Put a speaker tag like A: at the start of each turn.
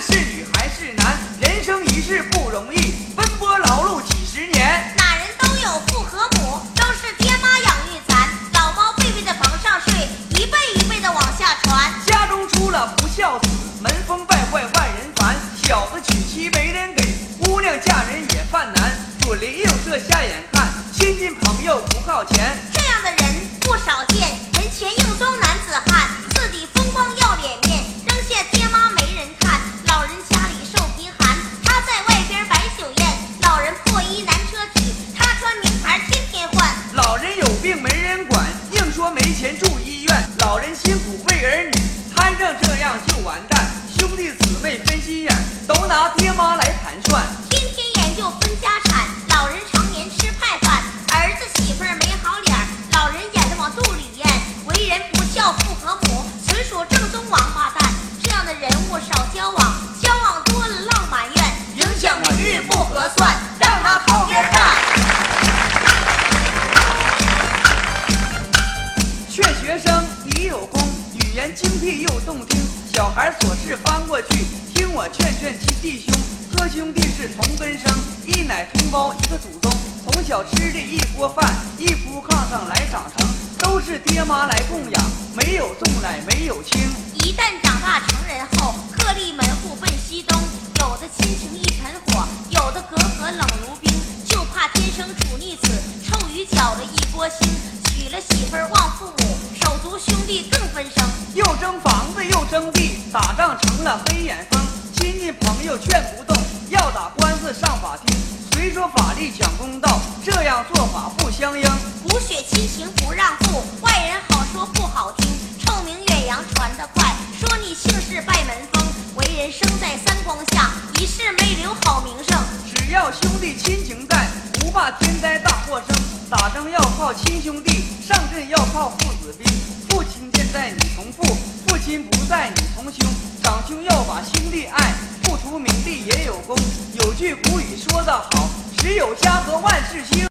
A: 是女还是男，人生一世不容易，奔波劳碌几十年。
B: 哪人都有父和母，都是爹妈养育咱。老猫背背在房上睡，一辈一辈的往下传。
A: 家中出了不孝子，门风败坏万人烦。小子娶妻没人给，姑娘嫁人也犯难。左邻右舍瞎眼看，亲戚朋友不靠前。
B: 这样的人不少见，老人
A: 辛苦为儿女，摊上这样就完蛋。兄弟姊妹分心眼，都拿爹妈来盘算。
B: 天天研究分家产，老人常年吃派饭，儿子媳妇儿没好脸，老人眼睛往肚里咽，为人不孝父和母，纯属正宗王八蛋。这样的人物少交往，交往多了浪埋怨，影响名誉不合算，
A: 你有功，语言精辟又动听。小孩琐事翻过去，听我劝劝亲弟兄。哥兄弟是同根生，一奶同胞一个祖宗。从小吃的一锅饭，一铺炕上来长成，都是爹妈来供养，没有重奶没有轻。
B: 一旦长大成人后，各立门户奔西东，有的亲情一盆火，有的隔阂冷如冰，就怕天生处逆子，臭鱼搅了一锅腥。娶了媳妇忘父母，兄弟更分生。
A: 又争房子又争地，打仗成了黑眼风。亲戚朋友劝不动，要打官司上法庭。谁说法律讲公道？这样做法不相应。
B: 骨血亲情不让步，外人好说不好听，臭名远扬传得快，说你姓氏拜门风，为人生在三光下，一世没留好名声。
A: 只要兄弟亲情在，不怕天灾要靠亲兄弟，上阵要靠父子兵。父亲健在，你从父；父亲不在，你从兄。长兄要把兄弟爱，不图名利也有功。有句古语说得好，只有家和万事兴。